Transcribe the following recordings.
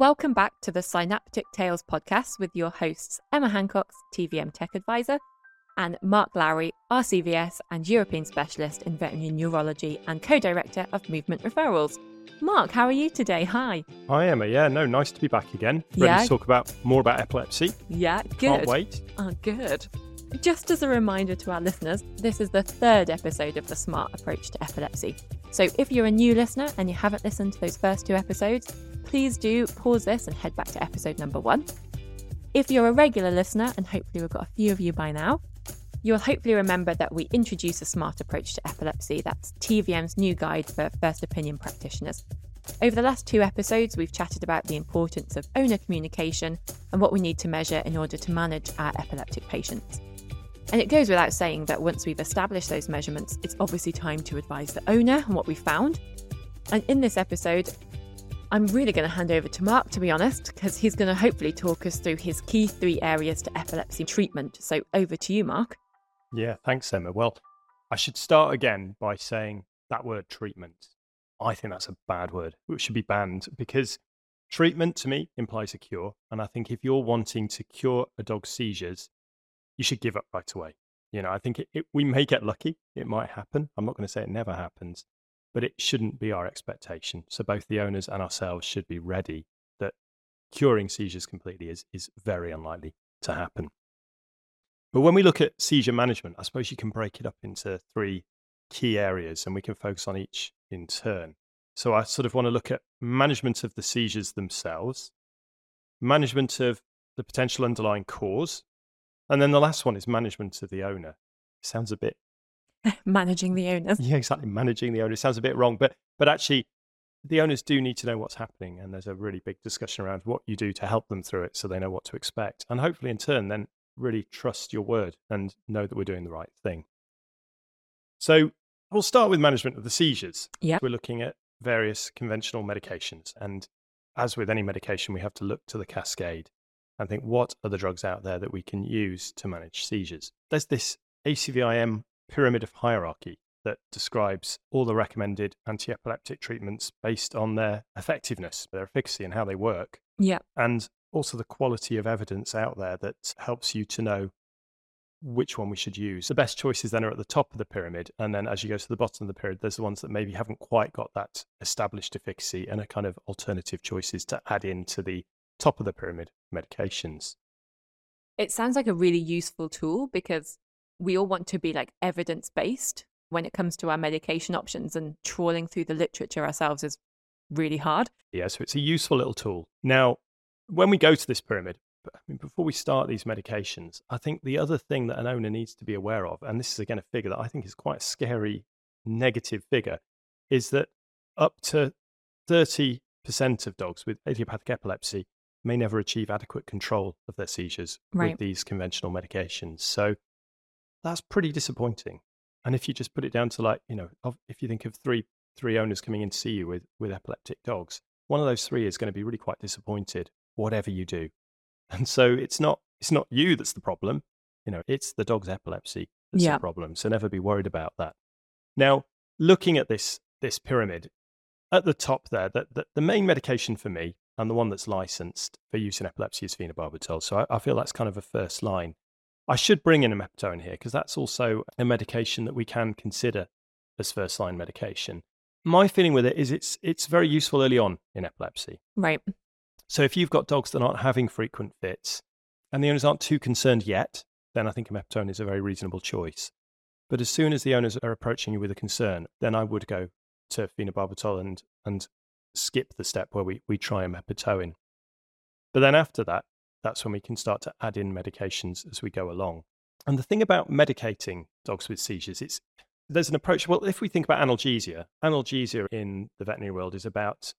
Welcome back to the Synaptic Tails podcast with your hosts Emma Hancox, TVM Tech Advisor, and Mark Lowrie, RCVS and European Specialist in Veterinary Neurology and co director of Movement Referrals. Mark, how are you today? Hi. Hi, Emma. Yeah, no, nice to be back again. Ready Yeah. to talk about more about epilepsy. Yeah, good. Can't wait. Oh, good. Just as a reminder to our listeners, this is the third episode of the Smart Approach to Epilepsy. So if you're a new listener and you haven't listened to those first two episodes, please do pause this and head back to episode number one. If you're a regular listener, and hopefully we've got a few of you by now, you'll hopefully remember that we introduce a smart approach to epilepsy. That's TVM's new guide for first opinion practitioners. Over the last two episodes, we've chatted about the importance of owner communication and what we need to measure in order to manage our epileptic patients. And it goes without saying that once we've established those measurements, it's obviously time to advise the owner on what we found. And in this episode, I'm really going to hand over to Mark, to be honest, because he's going to hopefully talk us through his key three areas to epilepsy treatment. So over to you, Mark. Yeah, thanks, Emma. Well, I should start again by saying that word treatment. I think that's a bad word. It should be banned because treatment to me implies a cure. And I think if you're wanting to cure a dog's seizures, you should give up right away. You know, I think it, it, we may get lucky. It might happen. I'm not going to say it never happens, but it shouldn't be our expectation. So both the owners and ourselves should be ready that curing seizures completely is, is very unlikely to happen. But when we look at seizure management, I suppose you can break it up into three key areas and we can focus on each in turn. So I sort of want to look at management of the seizures themselves, management of the potential underlying cause, and then the last one is management of the owner. sounds a bit Managing the owners. yeah, exactly. Managing the owners sounds a bit wrong, but but actually, the owners do need to know what's happening, and there's a really big discussion around what you do to help them through it, so they know what to expect, and hopefully, in turn, then really trust your word and know that we're doing the right thing. So we'll start with management of the seizures. Yeah, We're looking at various conventional medications, and as with any medication, we have to look to the cascade and think what are the drugs out there that we can use to manage seizures. There's this ACVIM pyramid of hierarchy that describes all the recommended anti epileptic treatments based on their effectiveness, their efficacy, and how they work, Yeah. and also the quality of evidence out there that helps you to know which one we should use. The best choices then are at the top of the pyramid, and then as you go to the bottom of the pyramid, there's the ones that maybe haven't quite got that established efficacy and are kind of alternative choices to add into the top of the pyramid medications. It sounds like a really useful tool because we all want to be like evidence based when it comes to our medication options, and trawling through the literature ourselves is really hard. Yeah, so it's a useful little tool. Now, when we go to this pyramid, I mean, before we start these medications, I think the other thing that an owner needs to be aware of, and this is again a figure that I think is quite a scary negative figure, is that up to 30% of dogs with idiopathic epilepsy may never achieve adequate control of their seizures Right. with these conventional medications. So that's pretty disappointing. And if you just put it down to like, you know, if you think of three three owners coming in to see you with with epileptic dogs, one of those three is going to be really quite disappointed, whatever you do. And so it's not it's not you that's the problem, you know, it's the dog's epilepsy that's Yeah. the problem. So never be worried about that. Now, looking at this this pyramid, at the top there, the, the, the main medication for me and the one that's licensed for use in epilepsy is phenobarbital. So I, I feel that's kind of a first line. I should bring in imepitoin here because that's also a medication that we can consider as first line medication. My feeling with it is it's it's very useful early on in epilepsy. Right. So if you've got dogs that aren't having frequent fits and the owners aren't too concerned yet, then I think imepitoin is a very reasonable choice. But as soon as the owners are approaching you with a concern, then I would go to phenobarbital and and skip the step where we, we try imepitoin. But then after that, that's when we can start to add in medications as we go along. And the thing about medicating dogs with seizures, it's there's an approach. Well, if we think about analgesia, analgesia in the veterinary world is about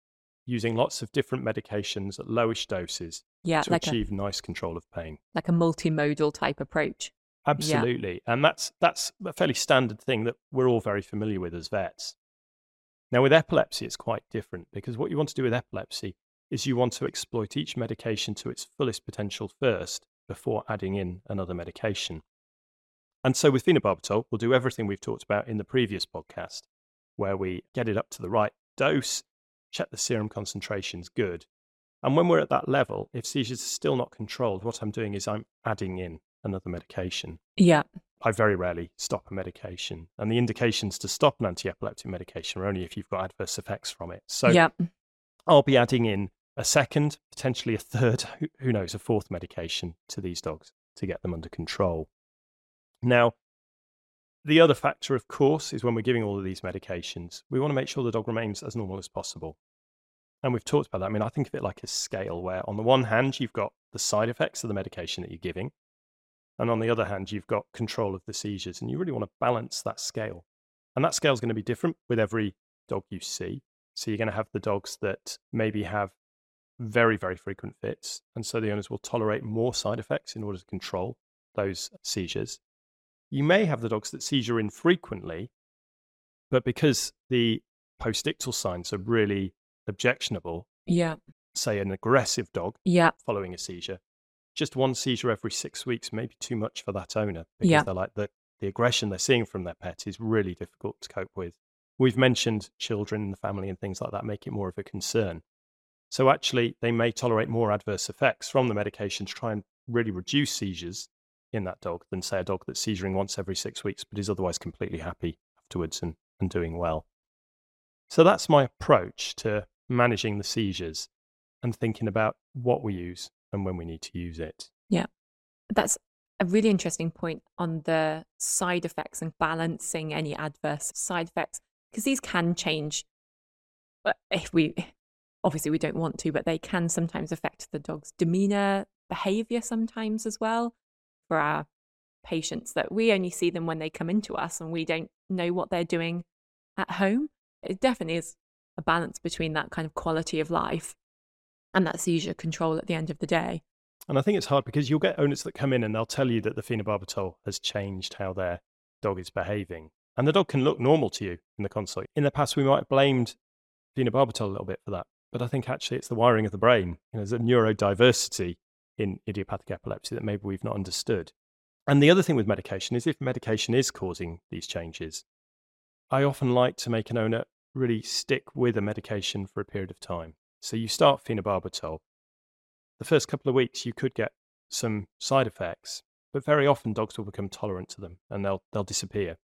using lots of different medications at lowish doses Yeah. to Like a, achieve nice control of pain. like a multimodal type approach. Absolutely. And that's that's a fairly standard thing that we're all very familiar with as vets. Now with epilepsy it's quite different because what you want to do with epilepsy is you want to exploit each medication to its fullest potential first before adding in another medication. And so with phenobarbital, we'll do everything we've talked about in the previous podcast, where we get it up to the right dose, check the serum concentration's good, And when we're at that level, if seizures are still not controlled, what I'm doing is I'm adding in another medication. Yeah. I very rarely stop a medication. And the indications to stop an anti epileptic medication are only if you've got adverse effects from it. So yeah. I'll be adding in a second, potentially a third, who knows, a fourth medication to these dogs to get them under control. Now, the other factor, of course, is when we're giving all of these medications, we want to make sure the dog remains as normal as possible. And we've talked about that. I mean, I think of it like a scale where, on the one hand, you've got the side effects of the medication that you're giving. And on the other hand, you've got control of the seizures. And you really want to balance that scale. And that scale is going to be different with every dog you see. So you're going to have the dogs that maybe have very, very frequent fits. And so the owners will tolerate more side effects in order to control those seizures. You may have the dogs that seizure infrequently, but because the postictal signs are really objectionable, yeah, say an aggressive dog yeah, following a seizure, just one seizure every six weeks may be too much for that owner because Yeah. they're like the, the aggression they're seeing from their pet is really difficult to cope with. We've mentioned children in the family and things like that make it more of a concern. So actually, they may tolerate more adverse effects from the medication to try and really reduce seizures in that dog than, say, a dog that's seizuring once every six weeks but is otherwise completely happy afterwards and, and doing well. So that's my approach to managing the seizures and thinking about what we use and when we need to use it. Yeah. That's a really interesting point on the side effects and balancing any adverse side effects because these can change if we obviously we don't want to but they can sometimes affect the dog's demeanor behavior sometimes as well for our patients that we only see them when they come into us and we don't know what they're doing at home it definitely is a balance between that kind of quality of life and that seizure control at the end of the day And I think it's hard because you'll get owners that come in and they'll tell you that the phenobarbital has changed how their dog is behaving. And the dog can look normal to you in the consult. In the past, we might have blamed phenobarbital a little bit for that. But I think actually it's the wiring of the brain. You know, there's a neurodiversity in idiopathic epilepsy that maybe we've not understood. And the other thing with medication is if medication is causing these changes, I often like to make an owner really stick with a medication for a period of time. So you start phenobarbital. The first couple of weeks, you could get some side effects, but very often dogs will become tolerant to them and they'll, they'll disappear.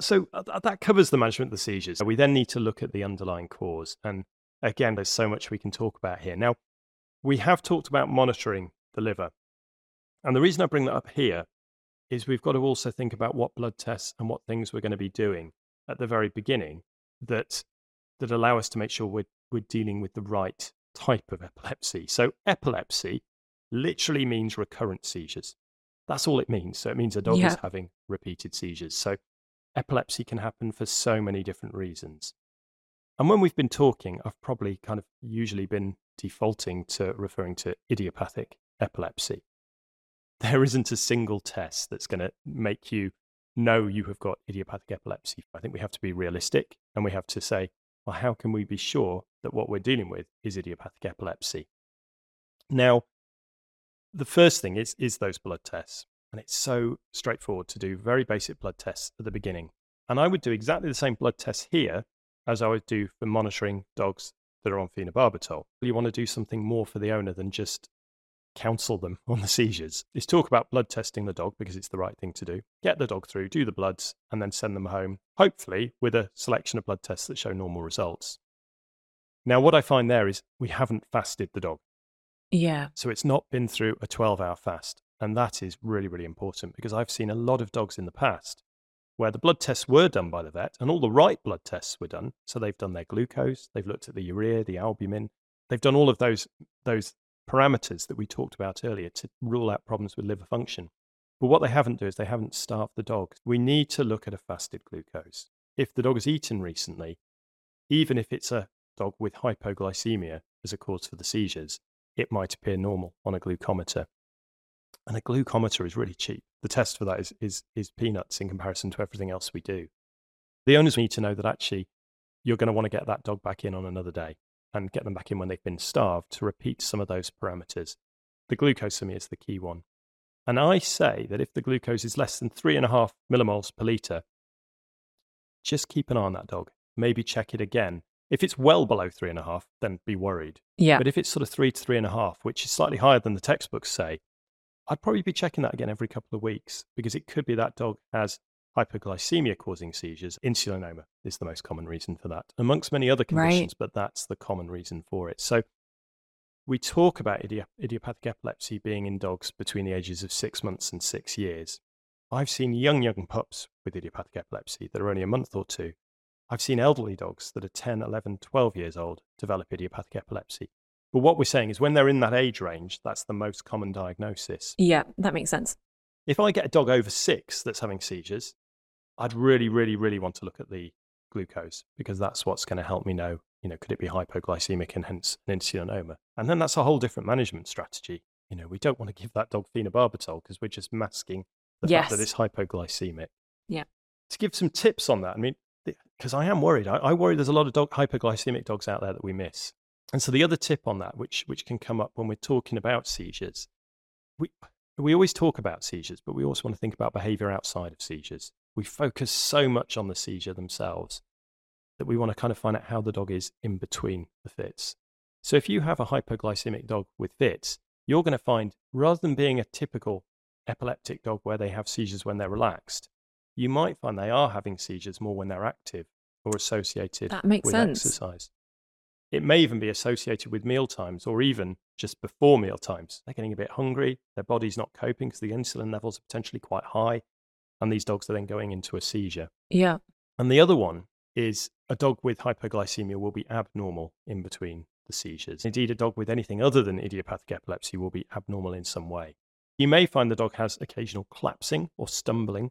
So uh, th- that covers the management of the seizures. We then need to look at the underlying cause. And again, there's so much we can talk about here. Now, we have talked about monitoring the liver. And the reason I bring that up here is we've got to also think about what blood tests and what things we're going to be doing at the very beginning that, that allow us to make sure we're, we're dealing with the right type of epilepsy. So, epilepsy literally means recurrent seizures. That's all it means. So, it means a dog Yeah. is having repeated seizures. So, epilepsy can happen for so many different reasons. And when we've been talking, I've probably kind of usually been defaulting to referring to idiopathic epilepsy. There isn't a single test that's going to make you know you have got idiopathic epilepsy. I think we have to be realistic and we have to say, well, how can we be sure that what we're dealing with is idiopathic epilepsy? Now, the first thing is, is those blood tests. And it's so straightforward to do very basic blood tests at the beginning. And I would do exactly the same blood tests here as I would do for monitoring dogs that are on phenobarbital. You want to do something more for the owner than just counsel them on the seizures. Is talk about blood testing the dog because it's the right thing to do. Get the dog through, do the bloods, and then send them home, hopefully with a selection of blood tests that show normal results. Now, what I find there is we haven't fasted the dog. yeah So it's not been through a 12 hour fast. And that is really, really important because I've seen a lot of dogs in the past where the blood tests were done by the vet and all the right blood tests were done. So they've done their glucose, they've looked at the urea, the albumin, they've done all of those, those parameters that we talked about earlier to rule out problems with liver function. But what they haven't done is they haven't starved the dog. We need to look at a fasted glucose. If the dog has eaten recently, even if it's a dog with hypoglycemia as a cause for the seizures, it might appear normal on a glucometer. And a glucometer is really cheap. The test for that is, is, is peanuts in comparison to everything else we do. The owners need to know that actually you're going to want to get that dog back in on another day and get them back in when they've been starved to repeat some of those parameters. The glucose for me is the key one. And I say that if the glucose is less than three and a half millimoles per litre, just keep an eye on that dog. Maybe check it again If it's well below three and a half, then be worried. Yeah. But if it's sort of three to three and a half, which is slightly higher than the textbooks say, I'd probably be checking that again every couple of weeks because it could be that dog has hypoglycemia causing seizures. Insulinoma is the most common reason for that, amongst many other conditions, Right. but that's the common reason for it. So we talk about idi- idiopathic epilepsy being in dogs between the ages of six months and six years. I've seen young, young pups with idiopathic epilepsy that are only a month or two. I've seen elderly dogs that are 10, 11, 12 years old develop idiopathic epilepsy. But what we're saying is when they're in that age range, that's the most common diagnosis. Yeah, that makes sense. If I get a dog over six that's having seizures, I'd really, really, really want to look at the glucose because that's what's going to help me know, you know, could it be hypoglycemic and hence an insulinoma? And then that's a whole different management strategy. You know, we don't want to give that dog phenobarbital because we're just masking the fact that Yes. it's hypoglycemic. Yeah. To give some tips on that, I mean, because I am worried. I, I worry there's a lot of dog, hypoglycemic dogs out there that we miss. And so the other tip on that, which which can come up when we're talking about seizures, we we always talk about seizures, but we also want to think about behavior outside of seizures. We focus so much on the seizure themselves that we want to kind of find out how the dog is in between the fits. So if you have a hypoglycemic dog with fits, you're going to find rather than being a typical epileptic dog where they have seizures when they're relaxed, you might find they are having seizures more when they're active or associated That makes with sense. exercise. It may even be associated with meal times or even just before meal times. They're getting a bit hungry, their body's not coping because the insulin levels are potentially quite high, and these dogs are then going into a seizure. Yeah. And the other one is a dog with hypoglycemia will be abnormal in between the seizures. Indeed, a dog with anything other than idiopathic epilepsy will be abnormal in some way. You may find the dog has occasional collapsing or stumbling.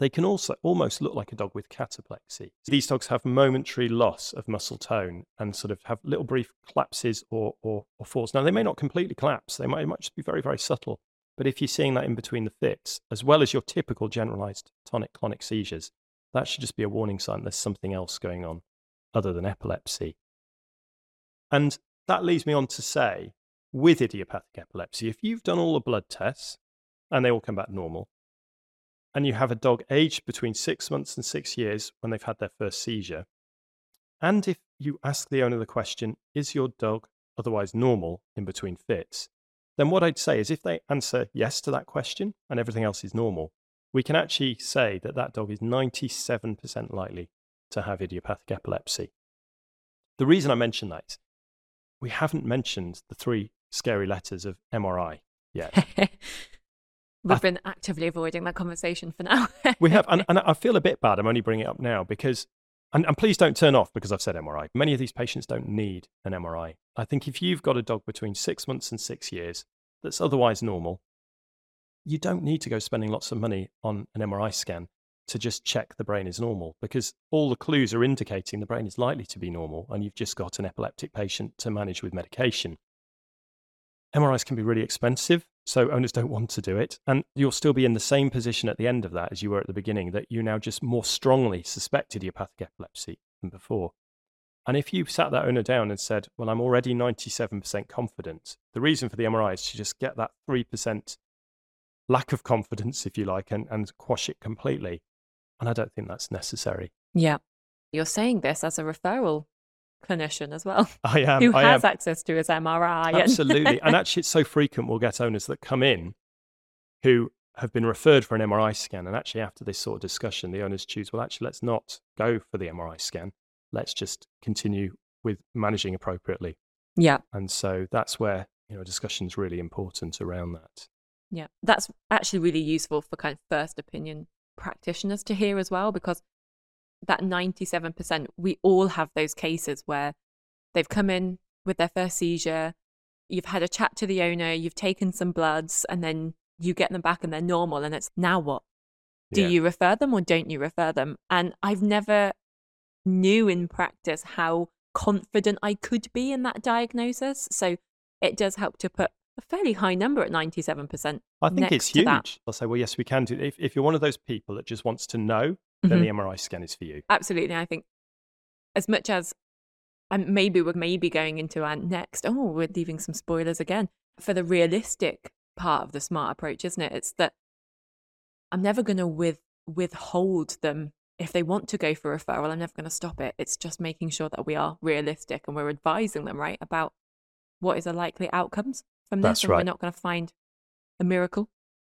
They can also almost look like a dog with cataplexy. These dogs have momentary loss of muscle tone and sort of have little brief collapses or, or, or falls. Now, they may not completely collapse, they might, it might just be very, very subtle. But if you're seeing that in between the fits, as well as your typical generalized tonic clonic seizures, that should just be a warning sign there's something else going on other than epilepsy. And that leads me on to say, with idiopathic epilepsy, if you've done all the blood tests and they all come back normal, and you have a dog aged between six months and six years when they've had their first seizure, and if you ask the owner the question, is your dog otherwise normal in between fits? Then what I'd say is if they answer yes to that question and everything else is normal, we can actually say that that dog is 97% likely to have idiopathic epilepsy. The reason I mention that is we haven't mentioned the three scary letters of MRI yet. We've been actively avoiding that conversation for now. we have, and, and I feel a bit bad. I'm only bringing it up now because, and, and please don't turn off because I've said MRI. Many of these patients don't need an MRI. I think if you've got a dog between six months and six years that's otherwise normal, you don't need to go spending lots of money on an MRI scan to just check the brain is normal because all the clues are indicating the brain is likely to be normal and you've just got an epileptic patient to manage with medication. MRIs can be really expensive, so owners don't want to do it. And you'll still be in the same position at the end of that as you were at the beginning, that you now just more strongly suspect idiopathic epilepsy than before. And if you sat that owner down and said, Well, I'm already 97% confident, the reason for the MRI is to just get that 3% lack of confidence, if you like, and, and quash it completely. And I don't think that's necessary. yeah. You're saying this as a referral clinician as well, I am. who I has am. access to his MRI. and- Absolutely. and actually, it's so frequent we'll get owners that come in who have been referred for an MRI scan. And actually, after this sort of discussion, the owners choose, well, actually, let's not go for the MRI scan. Let's just continue with managing appropriately. yeah. And so that's where, you know, discussion is really important around that. Yeah, that's actually really useful for kind of first opinion practitioners to hear as well, because that 97%, we all have those cases where they've come in with their first seizure, you've had a chat to the owner, you've taken some bloods, and then you get them back and they're normal. And it's now what? Do Yeah. you refer them or don't you refer them? And I've never knew in practice how confident I could be in that diagnosis. So it does help to put a fairly high number at 97%. I think it's huge. that. I'll say, well, yes, we can do. If, if you're one of those people that just wants to know, then the mm-hmm. MRI scan is for you. Absolutely. I think as much as and maybe we're maybe going into our next, oh, we're leaving some spoilers again for the realistic part of the smart approach, isn't it? It's that I'm never going to with, withhold them if they want to go for referral, I'm never going to stop it. It's just making sure that we are realistic and we're advising them, right, about what is the likely outcomes from this. That's and right. we're not going to find a miracle.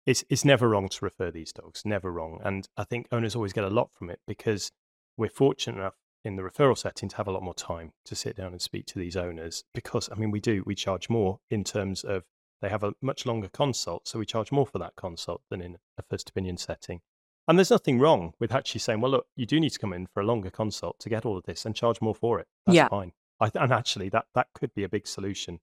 It's, it's never wrong to refer these dogs, never wrong. And I think owners always get a lot from it because we're fortunate enough in the referral setting to have a lot more time to sit down and speak to these owners because, I mean, we do, we charge more in terms of they have a much longer consult. So we charge more for that consult than in a first opinion setting. And there's nothing wrong with actually saying, well, look, you do need to come in for a longer consult to get all of this and charge more for it. That's Yeah. fine. I th- and actually, that, that could be a big solution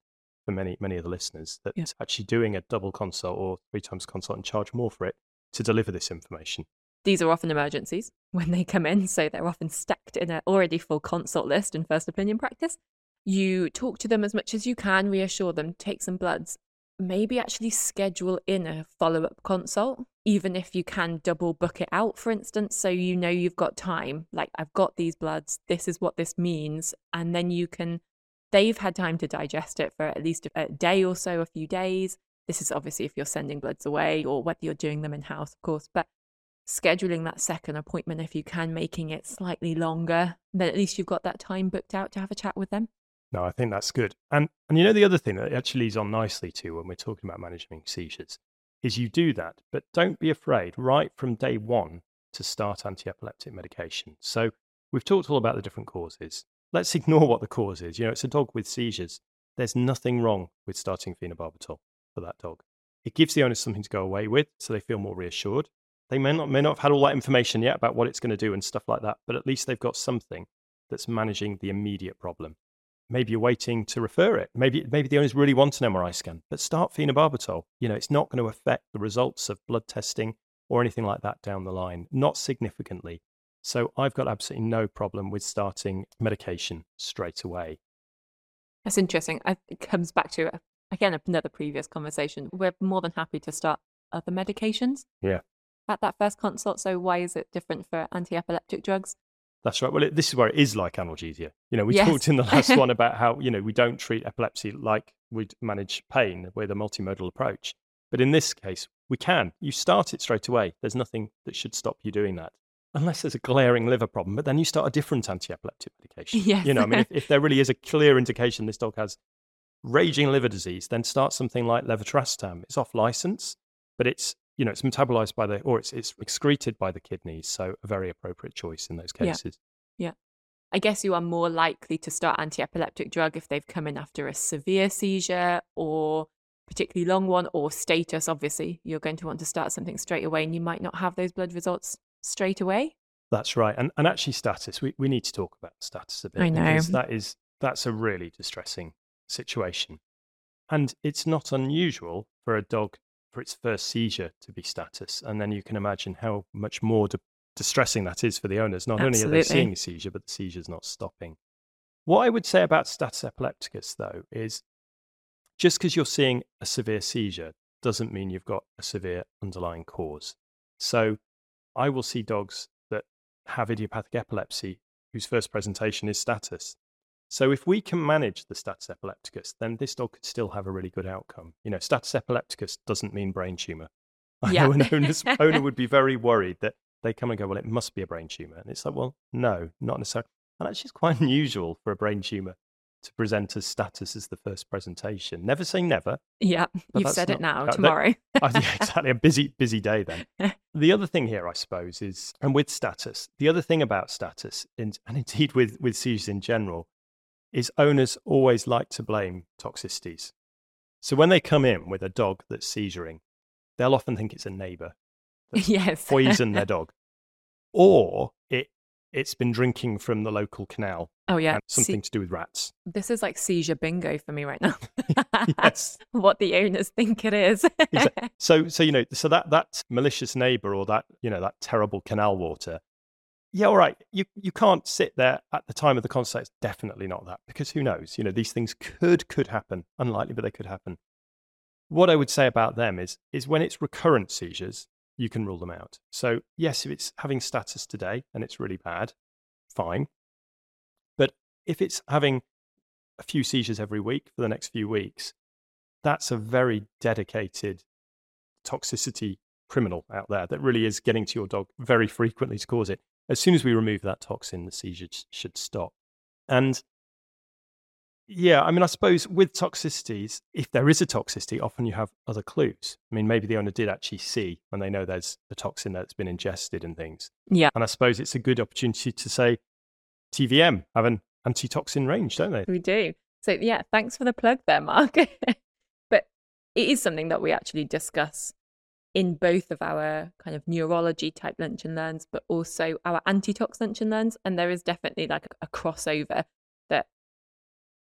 for many, many of the listeners that Yeah. actually doing a double consult or three times consult and charge more for it to deliver this information. These are often emergencies when they come in, so they're often stacked in an already full consult list in first opinion practice. You talk to them as much as you can, reassure them, take some bloods, maybe actually schedule in a follow up consult, even if you can double book it out, for instance, so you know you've got time. Like, I've got these bloods, this is what this means. And then you can, they've had time to digest it for at least a day or so, a few days. This is obviously if you're sending bloods away or whether you're doing them in house, of course. But scheduling that second appointment if you can, making it slightly longer, then at least you've got that time booked out to have a chat with them. No, I think that's good. And and you know the other thing that actually leads on nicely to when we're talking about managing seizures is you do that, but don't be afraid right from day one to start anti-epileptic medication. So we've talked all about the different causes. Let's ignore what the cause is. You know, it's a dog with seizures. There's nothing wrong with starting phenobarbital for that dog. It gives the owners something to go away with, so they feel more reassured. They may not may not have had all that information yet about what it's going to do and stuff like that, but at least they've got something that's managing the immediate problem maybe you're waiting to refer it. Maybe maybe the owners really want an MRI scan, but start phenobarbital. You know, it's not going to affect the results of blood testing or anything like that down the line, not significantly. So I've got absolutely no problem with starting medication straight away. That's interesting. It comes back to, uh, again, another previous conversation. We're more than happy to start other medications Yeah. at that first consult. So, why is it different for anti epileptic drugs? That's right. Well, it, this is where it is like analgesia. You know, we Yes. talked in the last one about how, you know, we don't treat epilepsy like we'd manage pain with a multimodal approach. But in this case, we can. You start it straight away. There's nothing that should stop you doing that. Unless there's a glaring liver problem, but then you start a different anti epileptic medication. Yes. You know, I mean, if, if there really is a clear indication this dog has raging liver disease, then start something like levetiracetam. It's off license, but it's you know it's metabolized by the or it's it's excreted by the kidneys, so a very appropriate choice in those cases. Yeah. cases. I guess you are more likely to start anti epileptic drug if they've come in after a severe seizure or particularly long one or status. Obviously, you're going to want to start something straight away and you might not have those blood results straight away. That's right. And and actually status, we, we need to talk about status a bit. I know. Because that is that's a really distressing situation. And it's not unusual for a dog for its first seizure to be status. And then you can imagine how much more di- distressing that is for the owners. Not only are they seeing a seizure, but the seizure's not stopping. What I would say about status epilepticus, though, is just because you're seeing a severe seizure doesn't mean you've got a severe underlying cause. So I will see dogs that have idiopathic epilepsy whose first presentation is status. So if we can manage the status epilepticus, then this dog could still have a really good outcome. You know, status epilepticus doesn't mean brain tumor. I Yeah. know an owner's, owner would be very worried that they come and go, well, it must be a brain tumor. And it's like, well, no, not necessarily. And actually, it's quite unusual for a brain tumor to present as status as the first presentation. Never say never. Yeah, you've said it now. uh, that- tomorrow. Oh, yeah, exactly. A busy, busy day then. The other thing here, I suppose, is, and with status, the other thing about status, and, and indeed with, with seizures in general, is owners always like to blame toxicities. So when they come in with a dog that's seizuring, they'll often think it's a neighbor yes. poisoned their dog, or it it's been drinking from the local canal oh, yeah. something to do with rats. this is like seizure bingo for me right now. yes. what the owners think it is. Exactly. So, so you know, so that that malicious neighbor or that you know that terrible canal water. Yeah, all right. You you can't sit there at the time of the concert. It's definitely not that because who knows? You know, these things could could happen. Unlikely, but they could happen. What I would say about them is is when it's recurrent seizures, you can rule them out. So yes, if it's having status today and it's really bad, fine. But if it's having a few seizures every week for the next few weeks, that's a very dedicated toxicity criminal out there that really is getting to your dog very frequently to cause it. as soon as we remove that toxin, the seizures should stop. And yeah, I mean, I suppose with toxicities, if there is a toxicity, often you have other clues. I mean, maybe the owner did actually see when they know there's a toxin that's been ingested and things. Yeah. And I suppose it's a good opportunity to say TVM have an antitoxin range, don't they? We do. So, yeah, thanks for the plug there, Mark. but it is something that we actually discuss in both of our kind of neurology type lunch and learns, but also our antitox lunch and learns. And there is definitely like a, crossover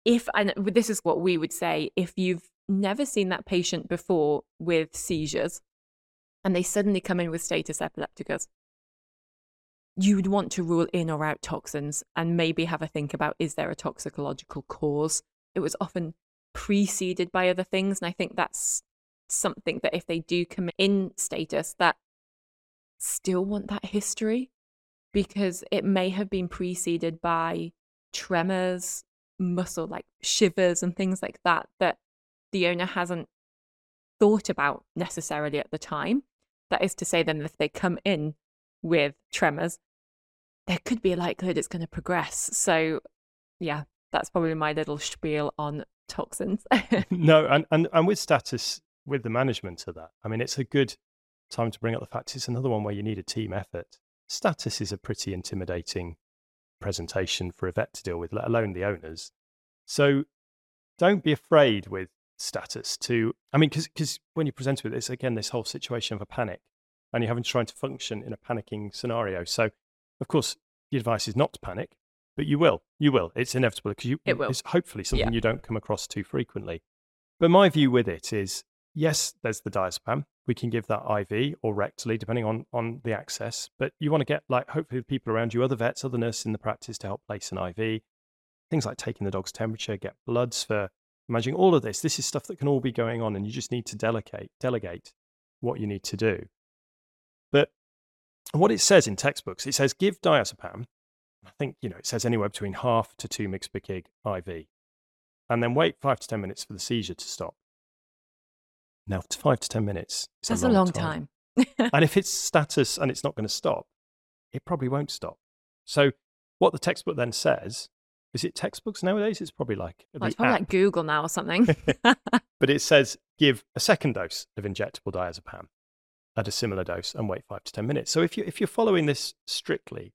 if, and this is what we would say, if you've never seen that patient before with seizures and they suddenly come in with status epilepticus, you would want to rule in or out toxins and maybe have a think about is there a toxicological cause? It was often preceded by other things. And I think that's something that if they do come in status, that still want that history because it may have been preceded by tremors, muscle like shivers, and things like that, that the owner hasn't thought about necessarily at the time. That is to say, then, if they come in with tremors, there could be a likelihood it's going to progress. So, yeah, that's probably my little spiel on toxins. no, and, and, and with status, with the management of that, I mean, it's a good time to bring up the fact it's another one where you need a team effort. Status is a pretty intimidating presentation for a vet to deal with, let alone the owners. So don't be afraid with status to, I mean, because when you present with this, again, this whole situation of a panic and you're having to try to function in a panicking scenario. So of course, the advice is not to panic, but you will. You will. It's inevitable because you. It will. It's hopefully something yeah. you don't come across too frequently. But my view with it is, yes, there's the diazepam. We can give that IV or rectally, depending on on the access. But you want to get like hopefully the people around you, other vets, other nurses in the practice to help place an IV. Things like taking the dog's temperature, get bloods for managing all of this. This is stuff that can all be going on, and you just need to delegate delegate what you need to do. But what it says in textbooks, it says give diazepam. I think you know it says anywhere between half to two mg per kg IV, and then wait five to ten minutes for the seizure to stop. Now, five to ten minutes. That's a long, a long time. time. and if it's status and it's not going to stop, it probably won't stop. So, what the textbook then says is it textbooks nowadays? It's probably like oh, well, it's probably app. like Google now or something. but it says give a second dose of injectable diazepam at a similar dose and wait five to 10 minutes. So if, you, if you're following this strictly,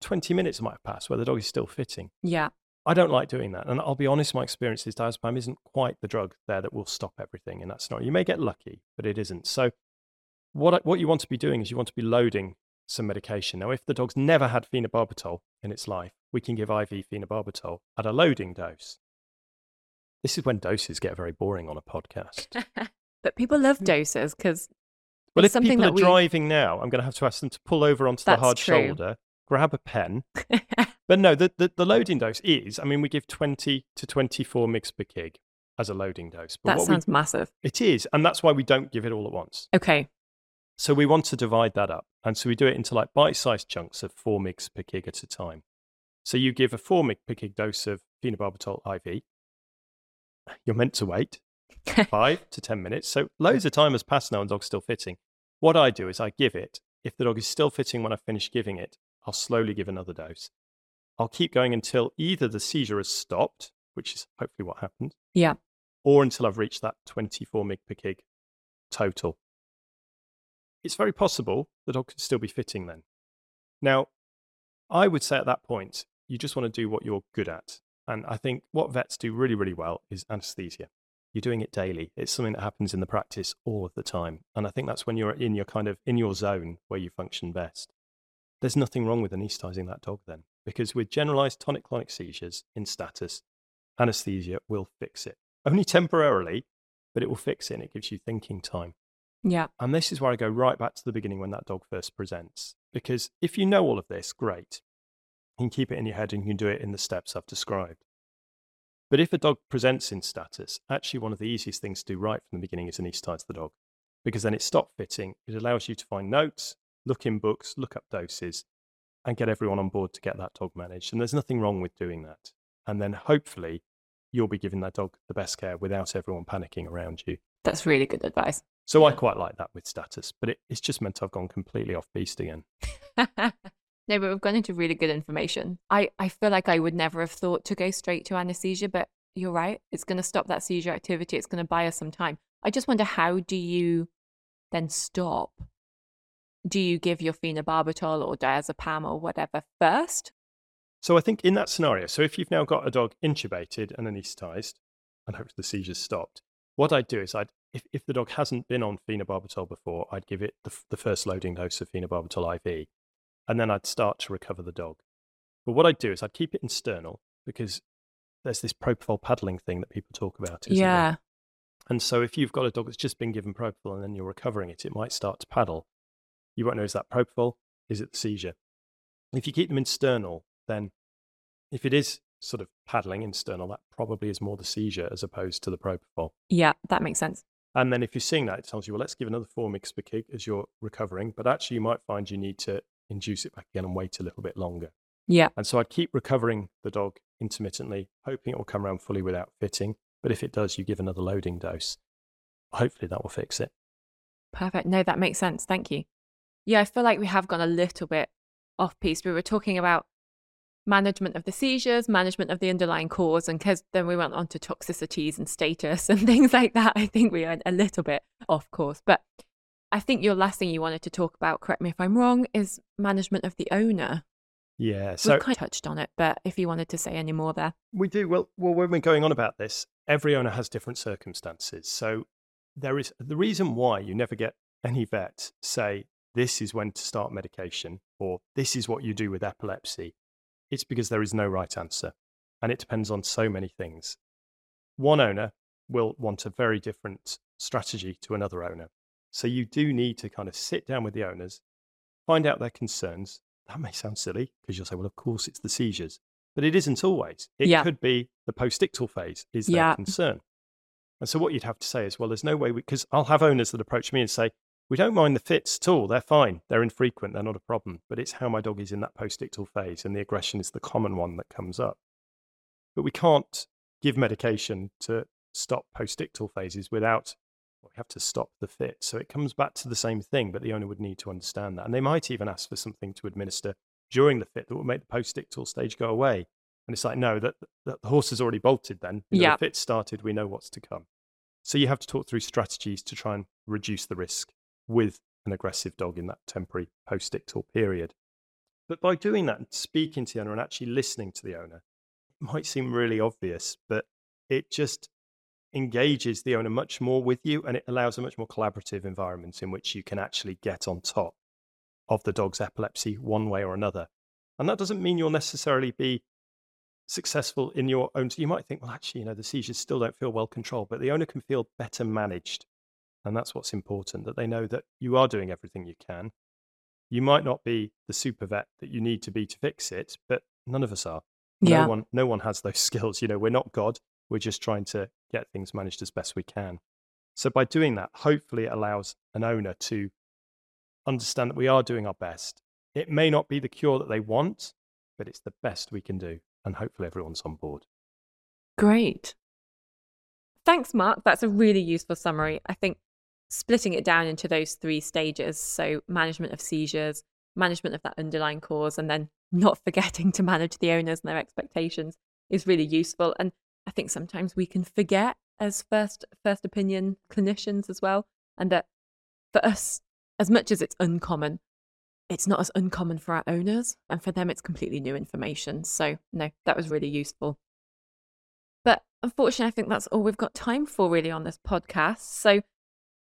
20 minutes might have passed where the dog is still fitting. Yeah. I don't like doing that. And I'll be honest, my experience is diazepam isn't quite the drug there that will stop everything in that scenario. You may get lucky, but it isn't. So what, what you want to be doing is you want to be loading some medication. Now, if the dog's never had phenobarbital in its life, we can give IV phenobarbital at a loading dose. This is when doses get very boring on a podcast. but people love hmm. doses because well, if people are we... driving now, I'm going to have to ask them to pull over onto That's the hard true. shoulder, grab a pen. but no, the, the, the, loading dose is, I mean, we give 20 to 24 mg per kg as a loading dose. But that sounds we, massive. It is. And that's why we don't give it all at once. Okay. So we want to divide that up. And so we do it into like bite sized chunks of 4 mg per kg at a time. So you give a 4 mg per kg dose of phenobarbital IV. You're meant to wait five to 10 minutes. So loads of time has passed now and dog's still fitting. What I do is I give it. If the dog is still fitting when I finish giving it, I'll slowly give another dose. I'll keep going until either the seizure has stopped, which is hopefully what happened. Yeah. Or until I've reached that 24 mg per kg total. It's very possible the dog could still be fitting then. Now, I would say at that point, you just want to do what you're good at. And I think what vets do really, really well is anesthesia you're doing it daily. It's something that happens in the practice all of the time. And I think that's when you're in your kind of in your zone where you function best. There's nothing wrong with anesthetizing that dog then, because with generalized tonic clonic seizures in status, anesthesia will fix it. Only temporarily, but it will fix it and it gives you thinking time. Yeah. And this is where I go right back to the beginning when that dog first presents. Because if you know all of this, great. You can keep it in your head and you can do it in the steps I've described. But if a dog presents in status, actually one of the easiest things to do right from the beginning is anesthetize the dog, because then it stops fitting. It allows you to find notes, look in books, look up doses, and get everyone on board to get that dog managed. And there's nothing wrong with doing that. And then hopefully you'll be giving that dog the best care without everyone panicking around you. That's really good advice. So I quite like that with status, but it, it's just meant I've gone completely off beast again. No, but we've gone into really good information. I, I feel like I would never have thought to go straight to anesthesia, but you're right. It's going to stop that seizure activity. It's going to buy us some time. I just wonder how do you then stop? Do you give your phenobarbital or diazepam or whatever first? So I think in that scenario, so if you've now got a dog intubated and anaesthetized and hopefully the seizure's stopped, what I'd do is I'd if, if the dog hasn't been on phenobarbital before, I'd give it the, the first loading dose of phenobarbital IV, and then I'd start to recover the dog. But what I'd do is I'd keep it in sternal because there's this propofol paddling thing that people talk about. yeah. There? And so if you've got a dog that's just been given propofol and then you're recovering it, it might start to paddle. You won't know is that propofol? Is it the seizure? If you keep them in sternal, then if it is sort of paddling in sternal, that probably is more the seizure as opposed to the propofol. Yeah, that makes sense. And then if you're seeing that, it tells you, well, let's give another four mix per kg as you're recovering. But actually, you might find you need to induce it back again and wait a little bit longer. Yeah. And so I'd keep recovering the dog intermittently, hoping it will come around fully without fitting. But if it does, you give another loading dose. Hopefully, that will fix it. Perfect. No, that makes sense. Thank you. Yeah, I feel like we have gone a little bit off piece. We were talking about management of the seizures, management of the underlying cause, and because then we went on to toxicities and status and things like that. I think we went a little bit off course. But I think your last thing you wanted to talk about, correct me if I'm wrong, is management of the owner. Yeah, so we've kind of touched on it, but if you wanted to say any more there, we do. Well, well, when we're going on about this, every owner has different circumstances. So there is the reason why you never get any vet say this is when to start medication or this is what you do with epilepsy it's because there is no right answer. And it depends on so many things. One owner will want a very different strategy to another owner. So you do need to kind of sit down with the owners, find out their concerns. That may sound silly because you'll say, well, of course it's the seizures, but it isn't always. It yeah. could be the postictal phase is their yeah. concern. And so what you'd have to say is, well, there's no way because I'll have owners that approach me and say, we don't mind the fits at all. They're fine. They're infrequent. They're not a problem. But it's how my dog is in that postictal phase, and the aggression is the common one that comes up. But we can't give medication to stop postictal phases without we have to stop the fit. So it comes back to the same thing, but the owner would need to understand that. And they might even ask for something to administer during the fit that will make the postictal stage go away. And it's like, no, that, that the horse has already bolted then. You know, yeah. The fit started, we know what's to come. So you have to talk through strategies to try and reduce the risk with an aggressive dog in that temporary postictal period. But by doing that and speaking to the owner and actually listening to the owner, it might seem really obvious, but it just engages the owner much more with you and it allows a much more collaborative environment in which you can actually get on top of the dog's epilepsy one way or another. And that doesn't mean you'll necessarily be successful in your own. So you might think, well, actually, you know, the seizures still don't feel well controlled, but the owner can feel better managed and that's what's important that they know that you are doing everything you can. You might not be the super vet that you need to be to fix it, but none of us are. Yeah. No one, no one has those skills. You know, we're not God. We're just trying to get things managed as best we can. So by doing that, hopefully it allows an owner to understand that we are doing our best. It may not be the cure that they want, but it's the best we can do. And hopefully everyone's on board. Great. Thanks, Mark. That's a really useful summary. I think splitting it down into those three stages. So management of seizures management of that underlying cause and then not forgetting to manage the owners and their expectations is really useful. And i think sometimes we can forget as first first opinion clinicians as well and that for us as much as it's uncommon it's not as uncommon for our owners and for them it's completely new information. So no that was really useful. But unfortunately i think that's all we've got time for really on this podcast. So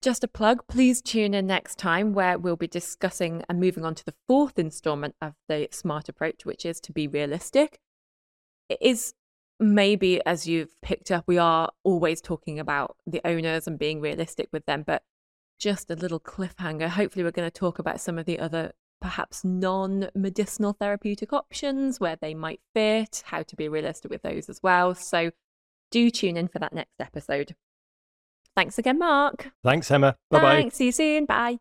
just a plug, please tune in next time where we'll be discussing and moving on to the fourth installment of the SMART approach, which is to be realistic. It is maybe, as you've picked up, we are always talking about the owners and being realistic with them, but just a little cliffhanger. Hopefully, we're going to talk about some of the other perhaps non medicinal therapeutic options, where they might fit, how to be realistic with those as well. So, do tune in for that next episode. Thanks again, Mark. Thanks, Emma. Bye bye. See you soon. Bye.